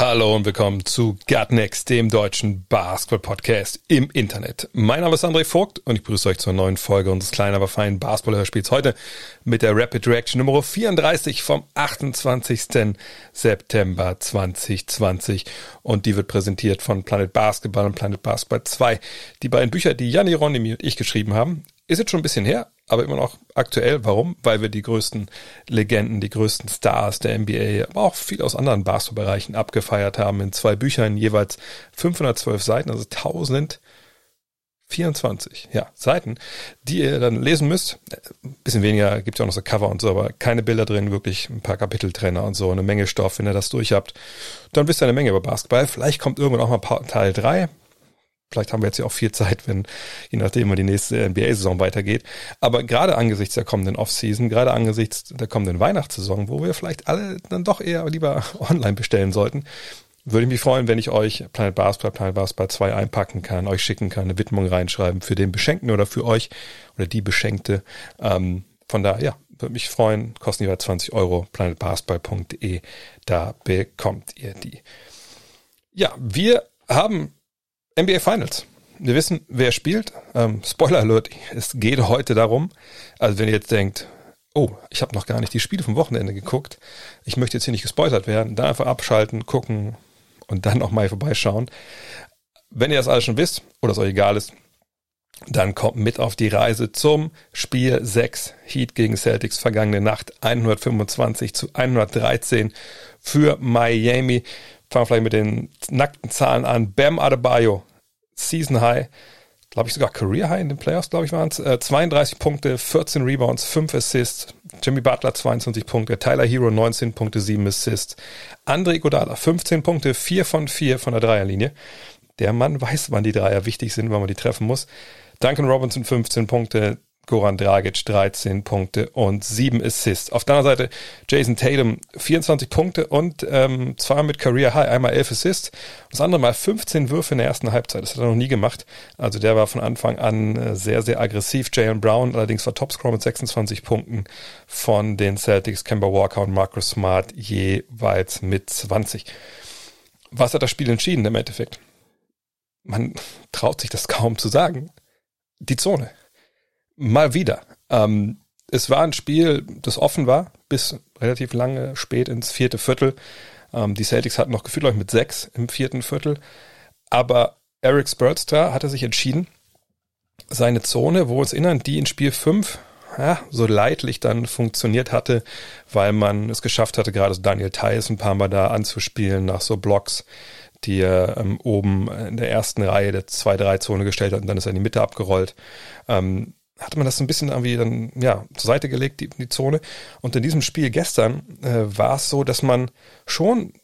Hallo und willkommen zu Gutnext, dem deutschen Basketball-Podcast im Internet. Mein Name ist André Vogt und ich begrüße euch zur neuen Folge unseres kleinen, aber feinen Basketball-Hörspiels heute mit der Rapid Reaction Nummer 34 vom 28. September 2020 und die wird präsentiert von Planet Basketball und Planet Basketball 2. Die beiden Bücher, die Janni Ronimi und ich geschrieben haben, ist jetzt schon ein bisschen her, aber immer noch aktuell. Warum? Weil wir die größten Legenden, die größten Stars der NBA, aber auch viel aus anderen Basketballbereichen abgefeiert haben in zwei Büchern, jeweils 512 Seiten, also 1024 ja, Seiten, die ihr dann lesen müsst. Ein bisschen weniger, gibt ja auch noch so Cover und so, aber keine Bilder drin, wirklich ein paar Kapiteltrenner und so, eine Menge Stoff, wenn ihr das durch habt. Dann wisst ihr eine Menge über Basketball. Vielleicht kommt irgendwann auch mal Teil 3. Vielleicht haben wir jetzt ja auch viel Zeit, wenn, je nachdem, wie die nächste NBA-Saison weitergeht. Aber gerade angesichts der kommenden Offseason, gerade angesichts der kommenden Weihnachtssaison, wo wir vielleicht alle dann doch eher lieber online bestellen sollten, würde ich mich freuen, wenn ich euch Planet Basketball, Planet Basketball 2 einpacken kann, euch schicken kann, eine Widmung reinschreiben für den Beschenkten oder für euch oder die Beschenkte. Ähm, von daher, ja, würde mich freuen. Kosten jeweils 20 Euro. planetbasketball.de. Da bekommt ihr die. Ja, wir haben NBA Finals. Wir wissen, wer spielt. Ähm, Spoiler Alert, es geht heute darum, also wenn ihr jetzt denkt, oh, ich habe noch gar nicht die Spiele vom Wochenende geguckt, ich möchte jetzt hier nicht gespoilert werden, dann einfach abschalten, gucken und dann auch mal vorbeischauen. Wenn ihr das alles schon wisst oder es euch egal ist, dann kommt mit auf die Reise zum Spiel 6 Heat gegen Celtics vergangene Nacht 125 zu 113 für Miami. Fangen wir vielleicht mit den nackten Zahlen an. Bam Adebayo, Season High, glaube ich sogar Career High in den Playoffs, glaube ich waren es. Äh, 32 Punkte, 14 Rebounds, 5 Assists. Jimmy Butler 22 Punkte, Tyler Hero 19 Punkte, 7 Assists. Andre Iguodala 15 Punkte, 4 von 4 von der Dreierlinie. Der Mann weiß, wann die Dreier wichtig sind, wann man die treffen muss. Duncan Robinson 15 Punkte, Goran Dragic 13 Punkte und 7 Assists. Auf der anderen Seite Jason Tatum 24 Punkte und ähm, zwar mit Career High, einmal 11 Assists, das andere Mal 15 Würfe in der ersten Halbzeit. Das hat er noch nie gemacht. Also der war von Anfang an äh, sehr, sehr aggressiv. Jalen Brown allerdings war Topscorer mit 26 Punkten von den Celtics, Kemba Walker und Marcus Smart jeweils mit 20. Was hat das Spiel entschieden im Endeffekt? Man traut sich das kaum zu sagen. Die Zone mal wieder. Ähm, es war ein Spiel, das offen war, bis relativ lange spät ins vierte Viertel. Ähm, die Celtics hatten noch gefühlt, glaube ich, mit sechs im vierten Viertel. Aber Eric Spurtstra hatte sich entschieden, seine Zone, wo uns erinnern, die in Spiel 5 ja, so leidlich dann funktioniert hatte, weil man es geschafft hatte, gerade so Daniel Theiss ein paar Mal da anzuspielen nach so Blocks, die er ähm, oben in der ersten Reihe der 2-3-Zone gestellt hat und dann ist er in die Mitte abgerollt. Ähm, hatte man das so ein bisschen irgendwie dann, ja, zur Seite gelegt, die, die Zone. Und in diesem Spiel gestern äh, war es so, dass man schon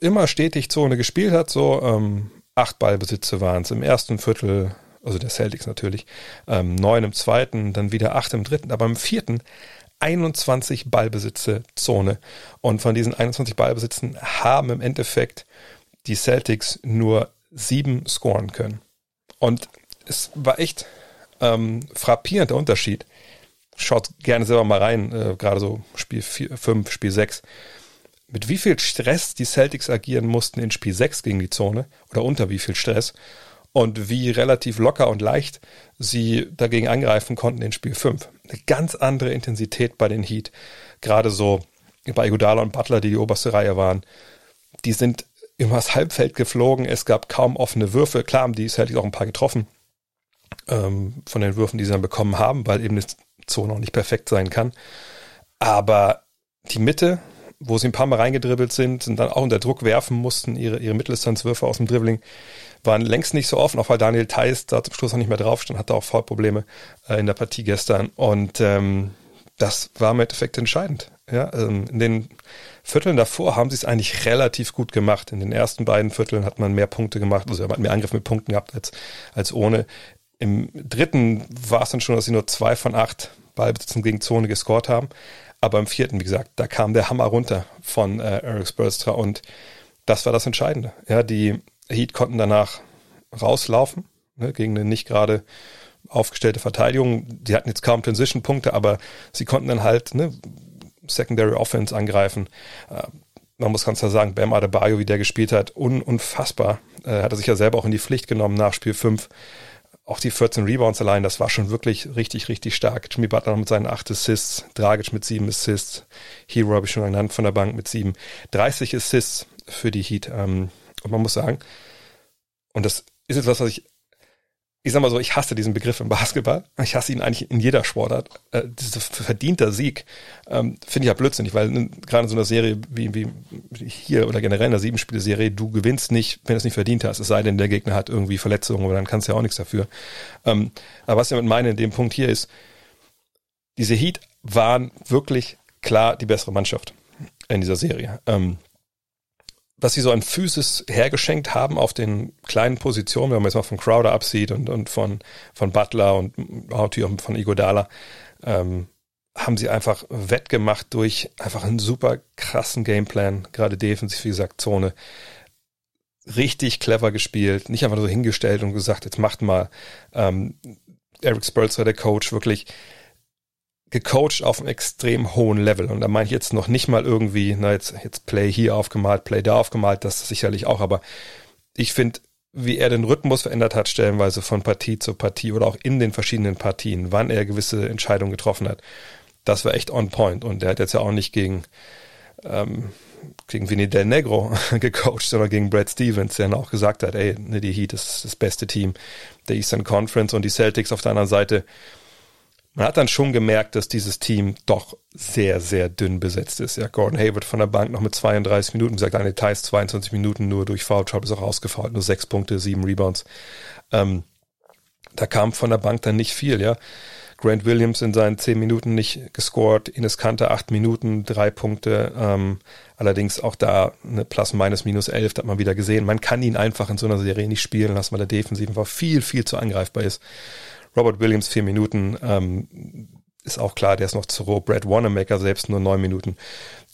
immer stetig Zone gespielt hat, so ähm, acht Ballbesitze waren es im ersten Viertel, also der Celtics natürlich, ähm, neun im zweiten, dann wieder acht im dritten, aber im vierten 21 Ballbesitze Zone. Und von diesen 21 Ballbesitzen haben im Endeffekt die Celtics nur sieben scoren können. Und es war echt ähm, frappierender Unterschied. Schaut gerne selber mal rein, äh, gerade so Spiel 5, Spiel 6. Mit wie viel Stress die Celtics agieren mussten in Spiel 6 gegen die Zone oder unter wie viel Stress und wie relativ locker und leicht sie dagegen angreifen konnten in Spiel 5. Eine ganz andere Intensität bei den Heat. Gerade so bei Iguodala und Butler, die die oberste Reihe waren. Die sind übers Halbfeld geflogen. Es gab kaum offene Würfe. Klar haben die Celtics auch ein paar getroffen ähm, von den Würfen, die sie dann bekommen haben, weil eben die Zone auch nicht perfekt sein kann. Aber die Mitte, wo sie ein paar Mal reingedribbelt sind und dann auch unter Druck werfen mussten, ihre, ihre Mitteldistanzwürfe aus dem Dribbling, waren längst nicht so offen, auch weil Daniel Theiss da zum Schluss noch nicht mehr drauf stand, hatte auch Foulprobleme äh, in der Partie gestern. Und ähm, das war im Endeffekt entscheidend. Ja, ähm, in den Vierteln davor haben sie es eigentlich relativ gut gemacht. In den ersten beiden Vierteln hat man mehr Punkte gemacht, also man hat mehr Angriff mit Punkten gehabt als, als ohne. Im dritten war es dann schon, dass sie nur zwei von acht Ballbesitzen gegen Zone gescored haben. Aber im vierten, wie gesagt, da kam der Hammer runter von äh, Eric Spolstra und das war das Entscheidende. Ja, die Heat konnten danach rauslaufen ne, gegen eine nicht gerade aufgestellte Verteidigung. Die hatten jetzt kaum Transition-Punkte, aber sie konnten dann halt ne, Secondary Offense angreifen. Äh, man muss ganz klar sagen, Bam Adebayo, wie der gespielt hat, un unfassbar. Äh, hat er sich ja selber auch in die Pflicht genommen nach Spiel 5 auch die 14 Rebounds allein, das war schon wirklich richtig, richtig stark. Jimmy Butler mit seinen 8 Assists, Dragic mit 7 Assists, Hero habe ich schon genannt von der Bank mit 7. 30 Assists für die Heat. Ähm, und man muss sagen, und das ist jetzt was, was ich ich sag mal so, ich hasse diesen Begriff im Basketball. Ich hasse ihn eigentlich in jeder Sportart. Äh, dieser verdienter Sieg ähm, finde ich ja blödsinnig, weil ne, gerade in so einer Serie wie, wie hier oder generell in der Sieben-Spiele-Serie, du gewinnst nicht, wenn du es nicht verdient hast, es sei denn, der Gegner hat irgendwie Verletzungen, aber dann kannst du ja auch nichts dafür. Ähm, aber was ich damit meine in dem Punkt hier ist, diese Heat waren wirklich klar die bessere Mannschaft in dieser Serie. Ähm, was sie so an Physis hergeschenkt haben auf den kleinen Positionen, wenn man jetzt mal von Crowder absieht und, und von, von Butler und natürlich auch von Igodala, ähm, haben sie einfach wettgemacht durch einfach einen super krassen Gameplan, gerade defensiv, wie gesagt, Zone. Richtig clever gespielt, nicht einfach nur so hingestellt und gesagt, jetzt macht mal. Ähm, Eric Spurzer, der Coach, wirklich gecoacht auf einem extrem hohen Level. Und da meine ich jetzt noch nicht mal irgendwie, na jetzt, jetzt Play hier aufgemalt, Play da aufgemalt, das sicherlich auch, aber ich finde, wie er den Rhythmus verändert hat, stellenweise von Partie zu Partie oder auch in den verschiedenen Partien, wann er gewisse Entscheidungen getroffen hat, das war echt on point. Und er hat jetzt ja auch nicht gegen, ähm, gegen Vinny Del Negro gecoacht, sondern gegen Brad Stevens, der dann auch gesagt hat, ey, ne, die Heat ist das beste Team der Eastern Conference und die Celtics auf der anderen Seite man hat dann schon gemerkt, dass dieses Team doch sehr, sehr dünn besetzt ist. Ja, Gordon Hayward von der Bank noch mit 32 Minuten, wie gesagt, eine Details 22 Minuten nur durch Foul Trouble ist auch ausgefault, nur sechs Punkte, sieben Rebounds. Ähm, da kam von der Bank dann nicht viel, ja. Grant Williams in seinen zehn Minuten nicht gescored, Ines Kanter acht Minuten, drei Punkte, ähm, allerdings auch da eine Plus minus minus elf, hat man wieder gesehen. Man kann ihn einfach in so einer Serie nicht spielen lassen, weil er defensiv einfach viel, viel zu angreifbar ist. Robert Williams vier Minuten, ähm, ist auch klar, der ist noch zu roh. Brad Wanamaker selbst nur neun Minuten.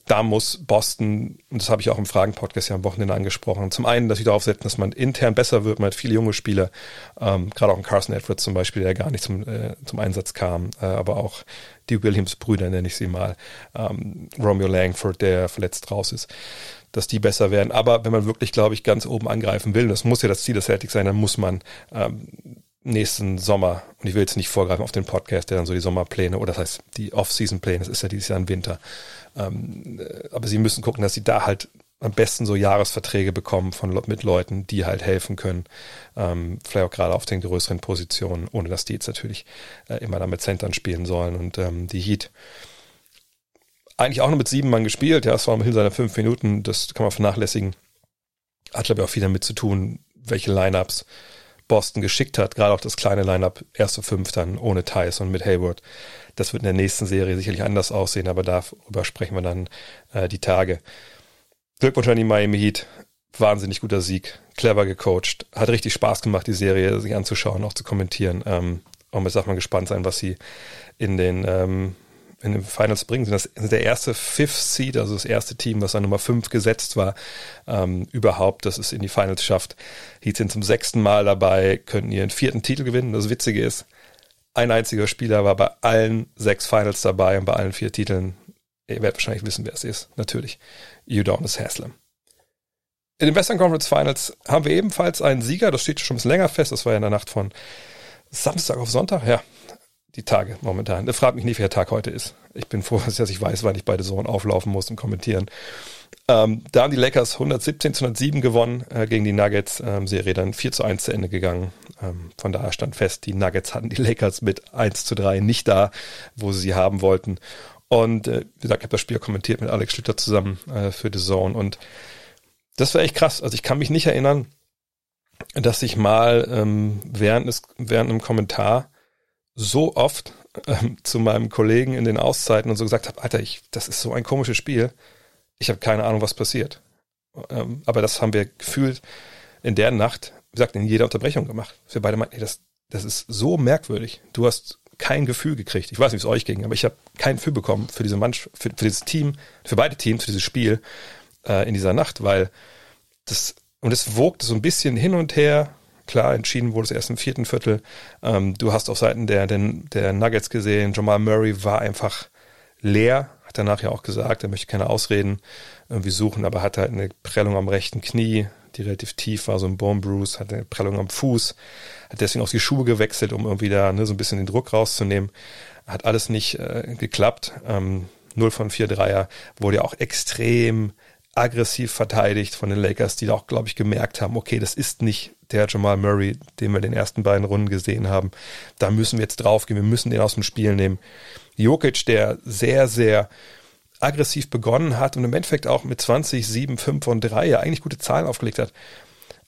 Da muss Boston, und das habe ich auch im Fragen-Podcast ja am Wochenende angesprochen, zum einen, dass sie darauf setzen, dass man intern besser wird. Man hat viele junge Spieler, ähm, gerade auch ein Carson Edwards zum Beispiel, der gar nicht zum, äh, zum Einsatz kam, äh, aber auch die Williams-Brüder nenne ich sie mal, ähm, Romeo Langford, der verletzt raus ist dass die besser werden. Aber wenn man wirklich, glaube ich, ganz oben angreifen will, das muss ja das Ziel des Celtics sein, dann muss man ähm, nächsten Sommer, und ich will jetzt nicht vorgreifen auf den Podcast, der dann so die Sommerpläne, oder das heißt die Off-Season-Pläne, das ist ja dieses Jahr im Winter. Ähm, äh, aber sie müssen gucken, dass sie da halt am besten so Jahresverträge bekommen von mit Leuten, die halt helfen können. Ähm, vielleicht auch gerade auf den größeren Positionen, ohne dass die jetzt natürlich äh, immer da mit Centern spielen sollen. Und ähm, die Heat eigentlich auch nur mit sieben Mann gespielt. Ja, es war immerhin seine fünf Minuten, das kann man vernachlässigen. Hat, glaube ich, auch viel damit zu tun, welche Lineups Boston geschickt hat, gerade auch das kleine Lineup, erste fünf dann ohne Thais und mit Hayward. Das wird in der nächsten Serie sicherlich anders aussehen, aber darüber sprechen wir dann äh, die Tage. Glückwunsch an die Miami Heat. Wahnsinnig guter Sieg, clever gecoacht, hat richtig Spaß gemacht, die Serie sich anzuschauen, auch zu kommentieren. Ähm, und jetzt darf man gespannt sein, was sie in den ähm, in den Finals bringen. Das sind der erste Fifth Seed, also das erste Team, was an Nummer 5 gesetzt war, ähm, überhaupt, dass es in die Finals schafft. Heat sind zum sechsten Mal dabei, könnten ihren vierten Titel gewinnen. Das Witzige ist, ein einziger Spieler war bei allen sechs Finals dabei und bei allen vier Titeln. Ihr werdet wahrscheinlich wissen, wer es ist. Natürlich, Udonis Haslam. In den Western Conference Finals haben wir ebenfalls einen Sieger. Das steht schon ein bisschen länger fest. Das war ja in der Nacht von Samstag auf Sonntag. Ja, die Tage momentan. Da fragt mich nicht, wer Tag heute ist. Ich bin froh, dass ich weiß, wann ich bei der Zone auflaufen muss und kommentieren. Ähm, da haben die Lakers 117 zu 107 gewonnen äh, gegen die Nuggets. Ähm, Serie dann 4 zu 1 zu Ende gegangen. Ähm, von daher stand fest, die Nuggets hatten die Lakers mit 1 zu 3 nicht da, wo sie sie haben wollten. Und äh, wie gesagt, ich habe das Spiel kommentiert mit Alex Schlüter zusammen äh, für The Zone. Und das war echt krass. Also ich kann mich nicht erinnern, dass ich mal ähm, während, des, während einem Kommentar so oft ähm, zu meinem Kollegen in den Auszeiten und so gesagt habe, Alter, ich, das ist so ein komisches Spiel. Ich habe keine Ahnung, was passiert. Ähm, aber das haben wir gefühlt in der Nacht, wie gesagt, in jeder Unterbrechung gemacht. Wir beide meinten, ey, das, das ist so merkwürdig. Du hast kein Gefühl gekriegt. Ich weiß nicht, wie es euch ging, aber ich habe kein Gefühl bekommen für diese Mannschaft, für, für dieses Team, für beide Teams, für dieses Spiel äh, in dieser Nacht, weil das und es wogte so ein bisschen hin und her. Klar, entschieden wurde es erst im vierten Viertel. Ähm, du hast auf Seiten der, der, der Nuggets gesehen, Jamal Murray war einfach leer, hat danach ja auch gesagt, er möchte keine Ausreden irgendwie suchen, aber hat halt eine Prellung am rechten Knie, die relativ tief war, so ein Bone Bruce, hat eine Prellung am Fuß, hat deswegen auch die Schuhe gewechselt, um irgendwie da ne, so ein bisschen den Druck rauszunehmen. Hat alles nicht äh, geklappt. Ähm, 0 von 4 Dreier wurde ja auch extrem aggressiv verteidigt von den Lakers, die auch, glaube ich, gemerkt haben, okay, das ist nicht der Jamal Murray, den wir in den ersten beiden Runden gesehen haben. Da müssen wir jetzt draufgehen, wir müssen den aus dem Spiel nehmen. Jokic, der sehr, sehr aggressiv begonnen hat und im Endeffekt auch mit 20, 7, 5 und 3 ja eigentlich gute Zahlen aufgelegt hat.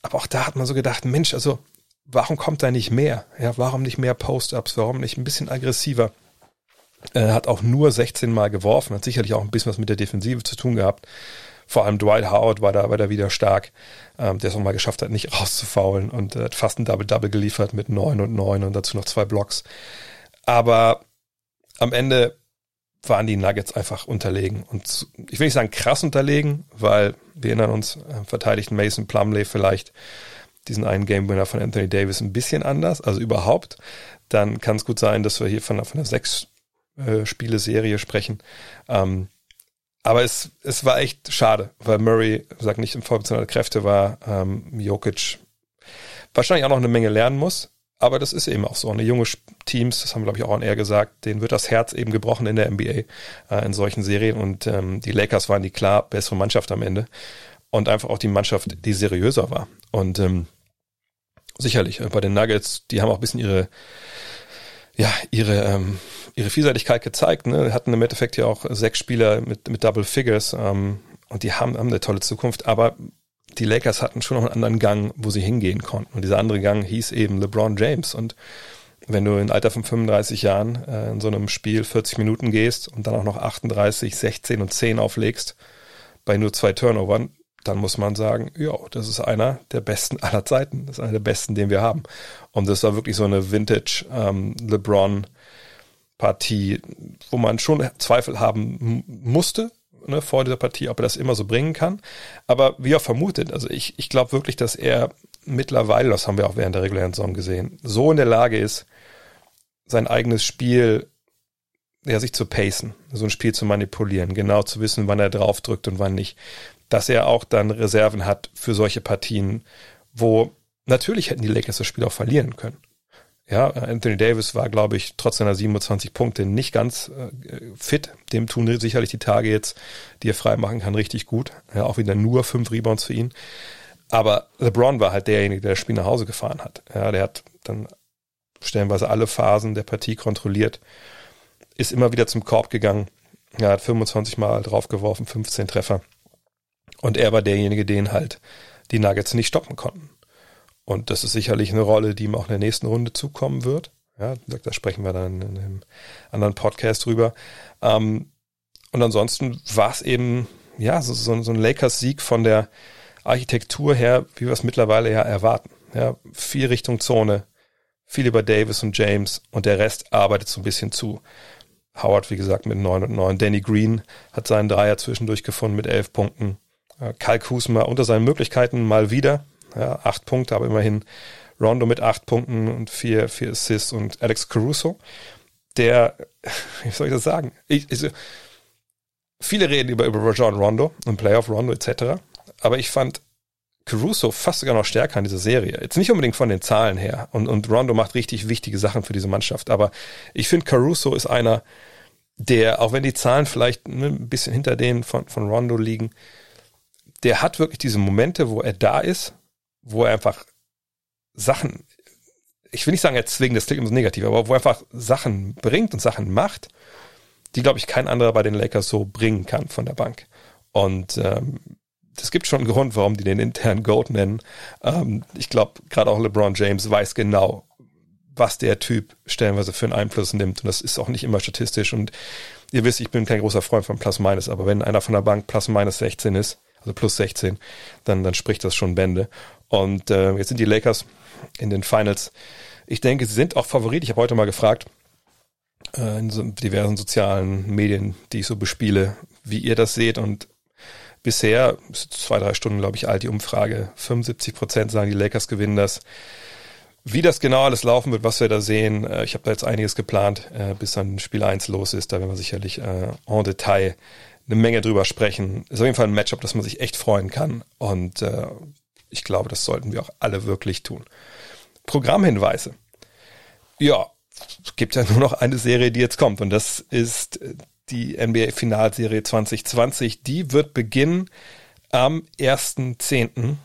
Aber auch da hat man so gedacht, Mensch, also warum kommt da nicht mehr? Ja, warum nicht mehr Post-ups? Warum nicht ein bisschen aggressiver? Er hat auch nur 16 Mal geworfen, hat sicherlich auch ein bisschen was mit der Defensive zu tun gehabt. Vor allem Dwight Howard war da, war da wieder stark, ähm, der es auch mal geschafft hat, nicht rauszufaulen und äh, hat fast ein Double-Double geliefert mit 9 und 9 und dazu noch zwei Blocks. Aber am Ende waren die Nuggets einfach unterlegen. Und ich will nicht sagen krass unterlegen, weil wir erinnern uns, äh, verteidigten Mason Plumley vielleicht diesen einen Game Winner von Anthony Davis ein bisschen anders, also überhaupt. Dann kann es gut sein, dass wir hier von, von einer sechs äh, sprechen. Ähm, aber es, es war echt schade, weil Murray, sagt nicht im Vollbezahl der Kräfte war, ähm, Jokic wahrscheinlich auch noch eine Menge lernen muss. Aber das ist eben auch so. Eine junge Teams, das haben wir, glaube ich, auch an eher gesagt, denen wird das Herz eben gebrochen in der NBA, äh, in solchen Serien. Und ähm, die Lakers waren die klar bessere Mannschaft am Ende. Und einfach auch die Mannschaft, die seriöser war. Und ähm, sicherlich, äh, bei den Nuggets, die haben auch ein bisschen ihre, ja, ihre, ähm, ihre Vielseitigkeit gezeigt. Ne? Hatten im Endeffekt ja auch sechs Spieler mit, mit Double Figures ähm, und die haben, haben eine tolle Zukunft. Aber die Lakers hatten schon noch einen anderen Gang, wo sie hingehen konnten. Und dieser andere Gang hieß eben LeBron James. Und wenn du im Alter von 35 Jahren äh, in so einem Spiel 40 Minuten gehst und dann auch noch 38, 16 und 10 auflegst, bei nur zwei Turnovern, dann muss man sagen, ja, das ist einer der besten aller Zeiten. Das ist einer der besten, den wir haben. Und das war wirklich so eine Vintage ähm, LeBron Partie, wo man schon Zweifel haben musste, ne, vor dieser Partie, ob er das immer so bringen kann. Aber wie auch vermutet, also ich, ich glaube wirklich, dass er mittlerweile, das haben wir auch während der regulären Saison gesehen, so in der Lage ist, sein eigenes Spiel ja, sich zu pacen, so ein Spiel zu manipulieren, genau zu wissen, wann er draufdrückt und wann nicht, dass er auch dann Reserven hat für solche Partien, wo natürlich hätten die Lakers das Spiel auch verlieren können. Ja, Anthony Davis war, glaube ich, trotz seiner 27 Punkte nicht ganz äh, fit. Dem tun sicherlich die Tage jetzt, die er frei machen kann, richtig gut. Ja, auch wieder nur fünf Rebounds für ihn. Aber LeBron war halt derjenige, der das Spiel nach Hause gefahren hat. Ja, der hat dann stellenweise alle Phasen der Partie kontrolliert, ist immer wieder zum Korb gegangen. Er hat 25 Mal draufgeworfen, 15 Treffer. Und er war derjenige, den halt die Nuggets nicht stoppen konnten. Und das ist sicherlich eine Rolle, die ihm auch in der nächsten Runde zukommen wird. Ja, da sprechen wir dann in einem anderen Podcast drüber. Ähm, und ansonsten war es eben, ja, so, so, ein Lakers-Sieg von der Architektur her, wie wir es mittlerweile ja erwarten. Ja, viel Richtung Zone, viel über Davis und James und der Rest arbeitet so ein bisschen zu. Howard, wie gesagt, mit 9 und 9. Danny Green hat seinen Dreier zwischendurch gefunden mit 11 Punkten. Äh, Kyle Kuzma unter seinen Möglichkeiten mal wieder. Ja, acht Punkte, aber immerhin Rondo mit acht Punkten und vier, vier Assists und Alex Caruso, der, wie soll ich das sagen? Ich, ich, viele reden über, über Rajon Rondo und Playoff Rondo etc. Aber ich fand Caruso fast sogar noch stärker in dieser Serie. Jetzt nicht unbedingt von den Zahlen her. Und, und Rondo macht richtig wichtige Sachen für diese Mannschaft. Aber ich finde, Caruso ist einer, der, auch wenn die Zahlen vielleicht ne, ein bisschen hinter denen von, von Rondo liegen, der hat wirklich diese Momente, wo er da ist wo er einfach Sachen, ich will nicht sagen erzwingen, das klingt immer so negativ, aber wo er einfach Sachen bringt und Sachen macht, die, glaube ich, kein anderer bei den Lakers so bringen kann von der Bank. Und ähm, das gibt schon einen Grund, warum die den internen Goat nennen. Ähm, ich glaube, gerade auch LeBron James weiß genau, was der Typ stellenweise für einen Einfluss nimmt. Und das ist auch nicht immer statistisch. Und ihr wisst, ich bin kein großer Freund von Plus-Minus, aber wenn einer von der Bank Plus-Minus 16 ist, also plus 16, dann, dann spricht das schon Bände. Und äh, jetzt sind die Lakers in den Finals. Ich denke, sie sind auch Favorit. Ich habe heute mal gefragt, äh, in so diversen sozialen Medien, die ich so bespiele, wie ihr das seht. Und bisher, zwei, drei Stunden, glaube ich, alt, die Umfrage. 75 Prozent sagen, die Lakers gewinnen das. Wie das genau alles laufen wird, was wir da sehen, äh, ich habe da jetzt einiges geplant, äh, bis dann Spiel 1 los ist. Da werden wir sicherlich äh, en Detail eine Menge drüber sprechen. Ist auf jeden Fall ein Matchup, das man sich echt freuen kann. Und ich glaube, das sollten wir auch alle wirklich tun. Programmhinweise. Ja, es gibt ja nur noch eine Serie, die jetzt kommt. Und das ist die NBA-Finalserie 2020. Die wird beginnen am 1.10.,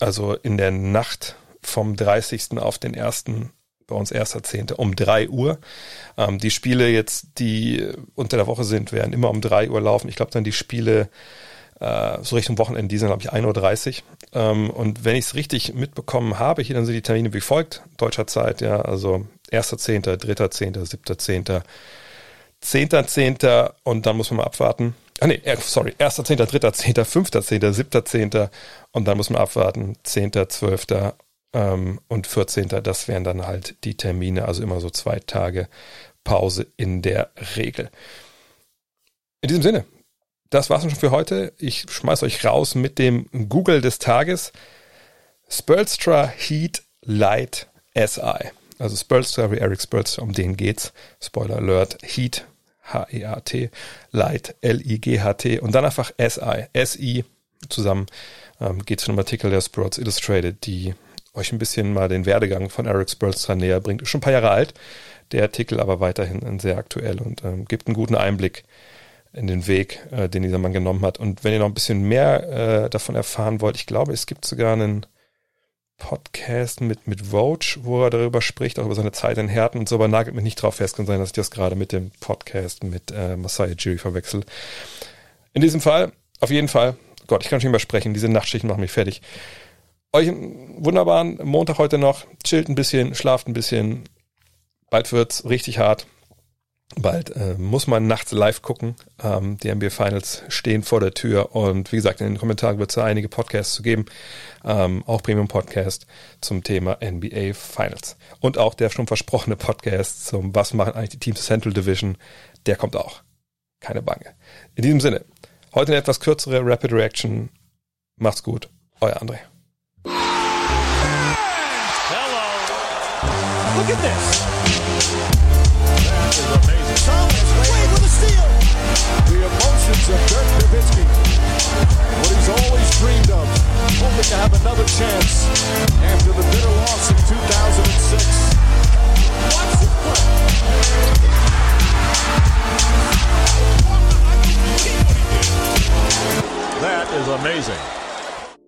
also in der Nacht vom 30. auf den 1. bei uns 1.10. um 3 Uhr. Ähm, die Spiele jetzt, die unter der Woche sind, werden immer um 3 Uhr laufen. Ich glaube dann die Spiele äh, so Richtung Wochenende, die sind glaube ich 1.30 Uhr. Ähm, und wenn ich es richtig mitbekommen habe, hier dann sind die Termine wie folgt, deutscher Zeit, ja, also 1.10., 3.10., 7.10., 10.10. und dann muss man mal abwarten. Ah nee, sorry, 1.10., 3.10., 5.10., 7.10. und dann muss man abwarten, 10.12. Ähm, und 14. Das wären dann halt die Termine, also immer so zwei Tage Pause in der Regel. In diesem Sinne, das war's schon für heute. Ich schmeiß euch raus mit dem Google des Tages. Spolstra Heat Light SI. Also Spolstra, wie Eric Spolstra, um den geht's. Spoiler Alert, Heat, H-E-A-T, Light, L-I-G-H-T und dann einfach SI, S-I zusammen ähm, geht zu einem Artikel der Sports Illustrated, die euch ein bisschen mal den Werdegang von Eric Spolstra näher bringt. Ist schon ein paar Jahre alt, der Artikel aber weiterhin sehr aktuell und ähm, gibt einen guten Einblick in den Weg, äh, den dieser Mann genommen hat. Und wenn ihr noch ein bisschen mehr äh, davon erfahren wollt, ich glaube, es gibt sogar einen Podcast mit, mit Vogue, wo er darüber spricht, auch über seine Zeit in Härten und so, aber nagelt mich nicht drauf fest, kann sein, dass ich das gerade mit dem Podcast mit äh, Masai Jiri verwechsel. In diesem Fall, auf jeden Fall, Gott, ich kann schon nicht mehr sprechen, diese Nachtschichten machen mich fertig. Euch einen wunderbaren Montag heute noch, chillt ein bisschen, schlaft ein bisschen, bald wird's richtig hart. Bald äh, muss man nachts live gucken. Ähm, die NBA Finals stehen vor der Tür und wie gesagt, in den Kommentaren wird es einige Podcasts zu geben, ähm, auch Premium Podcast zum Thema NBA Finals. Und auch der schon versprochene Podcast zum Was machen eigentlich die Teams Central Division, der kommt auch. Keine Bange. In diesem Sinne, heute eine etwas kürzere Rapid Reaction. Macht's gut, euer André. Hello. Look at this. Amazing. The emotions of Dirk Nowitzki. What he's always dreamed of. To have another chance after the bitter loss in 2006. Watch this play. That is amazing.